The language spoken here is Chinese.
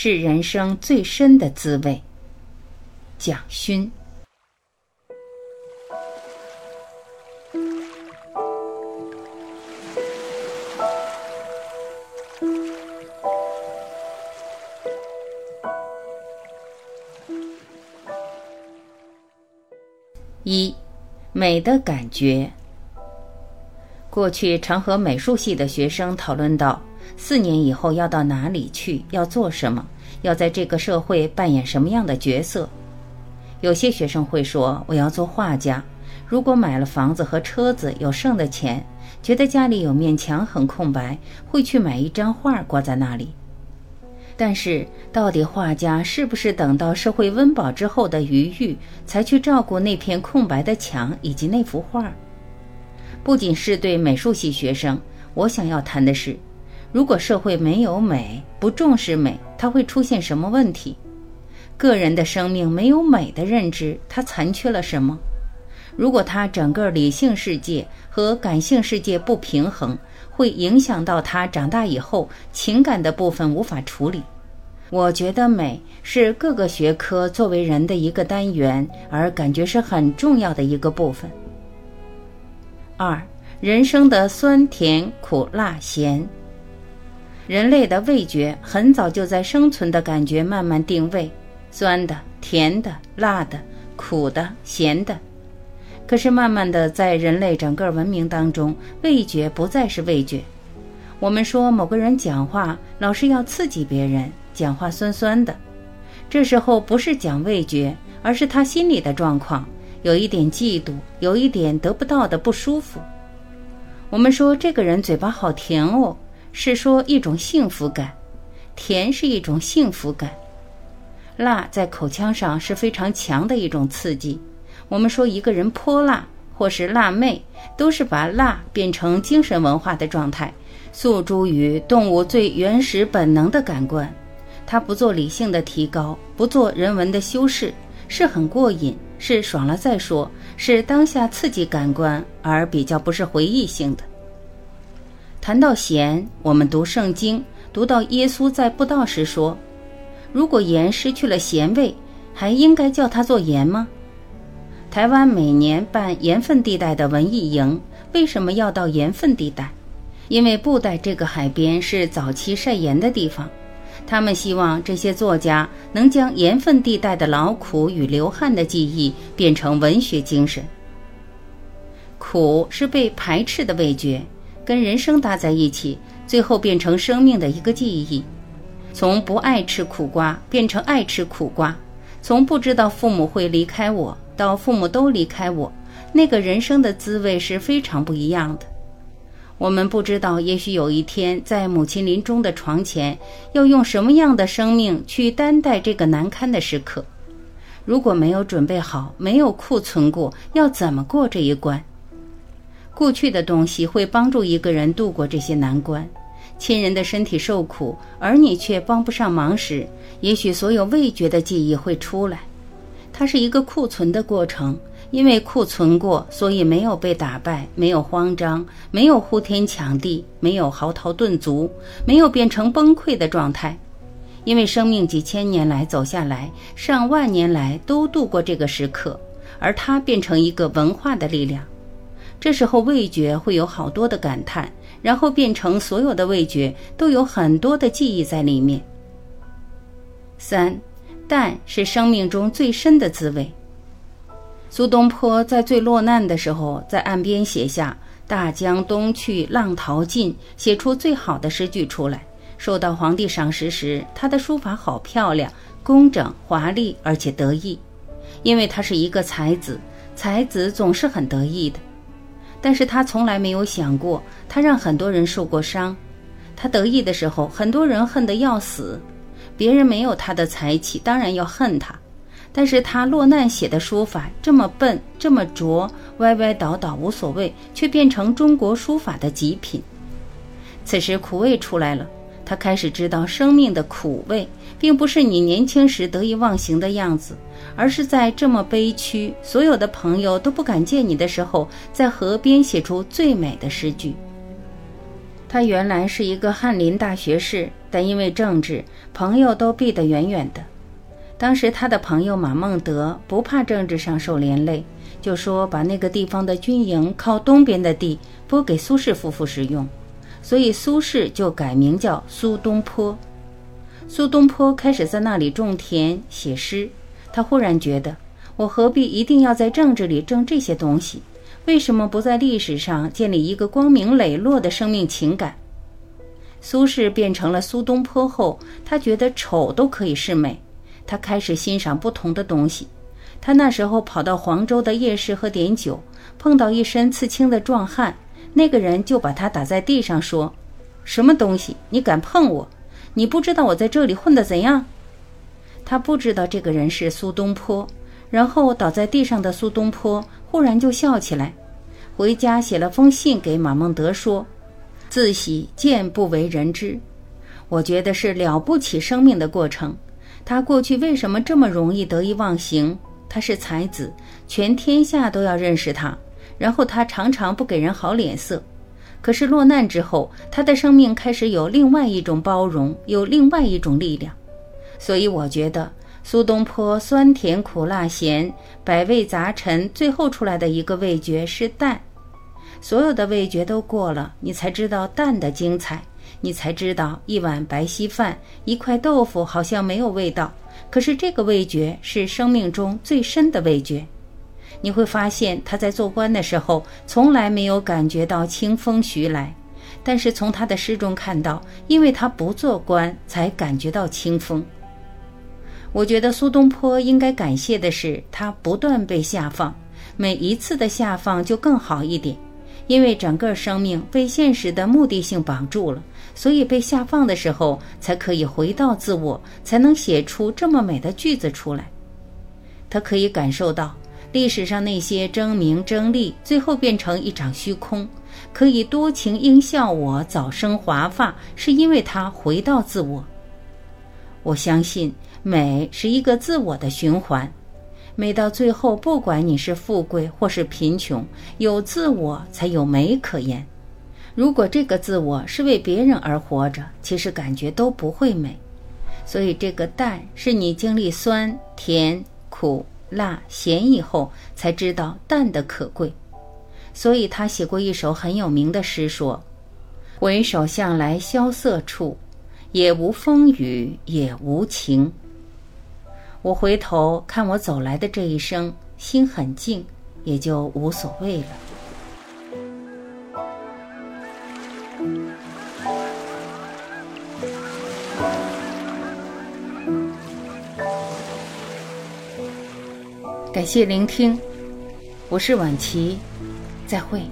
是人生最深的滋味。蒋勋。一，美的感觉。过去常和美术系的学生讨论到，四年以后要到哪里去，要做什么，要在这个社会扮演什么样的角色。有些学生会说：“我要做画家。如果买了房子和车子，有剩的钱，觉得家里有面墙很空白，会去买一张画挂在那里。”但是，到底画家是不是等到社会温饱之后的余裕，才去照顾那片空白的墙以及那幅画？不仅是对美术系学生，我想要谈的是，如果社会没有美，不重视美，它会出现什么问题？个人的生命没有美的认知，它残缺了什么？如果他整个理性世界和感性世界不平衡，会影响到他长大以后情感的部分无法处理。我觉得美是各个学科作为人的一个单元，而感觉是很重要的一个部分。二，人生的酸甜苦辣咸。人类的味觉很早就在生存的感觉慢慢定位，酸的、甜的、辣的、苦的、咸的。可是，慢慢的，在人类整个文明当中，味觉不再是味觉。我们说某个人讲话老是要刺激别人，讲话酸酸的，这时候不是讲味觉，而是他心里的状况，有一点嫉妒，有一点得不到的不舒服。我们说这个人嘴巴好甜哦，是说一种幸福感，甜是一种幸福感，辣在口腔上是非常强的一种刺激。我们说一个人泼辣或是辣妹，都是把辣变成精神文化的状态，诉诸于动物最原始本能的感官。他不做理性的提高，不做人文的修饰，是很过瘾，是爽了再说，是当下刺激感官，而比较不是回忆性的。谈到咸，我们读圣经，读到耶稣在布道时说：“如果盐失去了咸味，还应该叫它做盐吗？”台湾每年办盐分地带的文艺营，为什么要到盐分地带？因为布袋这个海边是早期晒盐的地方，他们希望这些作家能将盐分地带的劳苦与流汗的记忆变成文学精神。苦是被排斥的味觉，跟人生搭在一起，最后变成生命的一个记忆。从不爱吃苦瓜变成爱吃苦瓜，从不知道父母会离开我。到父母都离开我，那个人生的滋味是非常不一样的。我们不知道，也许有一天在母亲临终的床前，要用什么样的生命去担待这个难堪的时刻。如果没有准备好，没有库存过，要怎么过这一关？过去的东西会帮助一个人度过这些难关。亲人的身体受苦，而你却帮不上忙时，也许所有味觉的记忆会出来。它是一个库存的过程，因为库存过，所以没有被打败，没有慌张，没有呼天抢地，没有嚎啕顿足，没有变成崩溃的状态。因为生命几千年来走下来，上万年来都度过这个时刻，而它变成一个文化的力量。这时候味觉会有好多的感叹，然后变成所有的味觉都有很多的记忆在里面。三。淡是生命中最深的滋味。苏东坡在最落难的时候，在岸边写下“大江东去，浪淘尽”，写出最好的诗句出来。受到皇帝赏识时，他的书法好漂亮、工整、华丽，而且得意。因为他是一个才子，才子总是很得意的。但是他从来没有想过，他让很多人受过伤。他得意的时候，很多人恨得要死。别人没有他的才气，当然要恨他。但是他落难写的书法这么笨，这么拙，歪歪倒倒无所谓，却变成中国书法的极品。此时苦味出来了，他开始知道生命的苦味，并不是你年轻时得意忘形的样子，而是在这么悲屈，所有的朋友都不敢见你的时候，在河边写出最美的诗句。他原来是一个翰林大学士，但因为政治，朋友都避得远远的。当时他的朋友马孟德不怕政治上受连累，就说把那个地方的军营靠东边的地拨给苏轼夫妇使用，所以苏轼就改名叫苏东坡。苏东坡开始在那里种田写诗，他忽然觉得，我何必一定要在政治里争这些东西？为什么不在历史上建立一个光明磊落的生命情感？苏轼变成了苏东坡后，他觉得丑都可以是美，他开始欣赏不同的东西。他那时候跑到黄州的夜市喝点酒，碰到一身刺青的壮汉，那个人就把他打在地上说：“什么东西？你敢碰我？你不知道我在这里混得怎样？”他不知道这个人是苏东坡。然后倒在地上的苏东坡忽然就笑起来，回家写了封信给马孟德说：“自喜见不为人知。”我觉得是了不起生命的过程。他过去为什么这么容易得意忘形？他是才子，全天下都要认识他。然后他常常不给人好脸色。可是落难之后，他的生命开始有另外一种包容，有另外一种力量。所以我觉得。苏东坡酸甜苦辣咸，百味杂陈，最后出来的一个味觉是淡。所有的味觉都过了，你才知道淡的精彩。你才知道一碗白稀饭，一块豆腐好像没有味道，可是这个味觉是生命中最深的味觉。你会发现他在做官的时候从来没有感觉到清风徐来，但是从他的诗中看到，因为他不做官，才感觉到清风。我觉得苏东坡应该感谢的是，他不断被下放，每一次的下放就更好一点，因为整个生命被现实的目的性绑住了，所以被下放的时候才可以回到自我，才能写出这么美的句子出来。他可以感受到历史上那些争名争利，最后变成一场虚空；可以多情应笑我早生华发，是因为他回到自我。我相信。美是一个自我的循环，美到最后，不管你是富贵或是贫穷，有自我才有美可言。如果这个自我是为别人而活着，其实感觉都不会美。所以，这个淡是你经历酸甜苦辣咸以后才知道淡的可贵。所以他写过一首很有名的诗，说：“回首向来萧瑟处，也无风雨也无晴。”我回头看我走来的这一生，心很静，也就无所谓了。感谢聆听，我是婉琪，再会。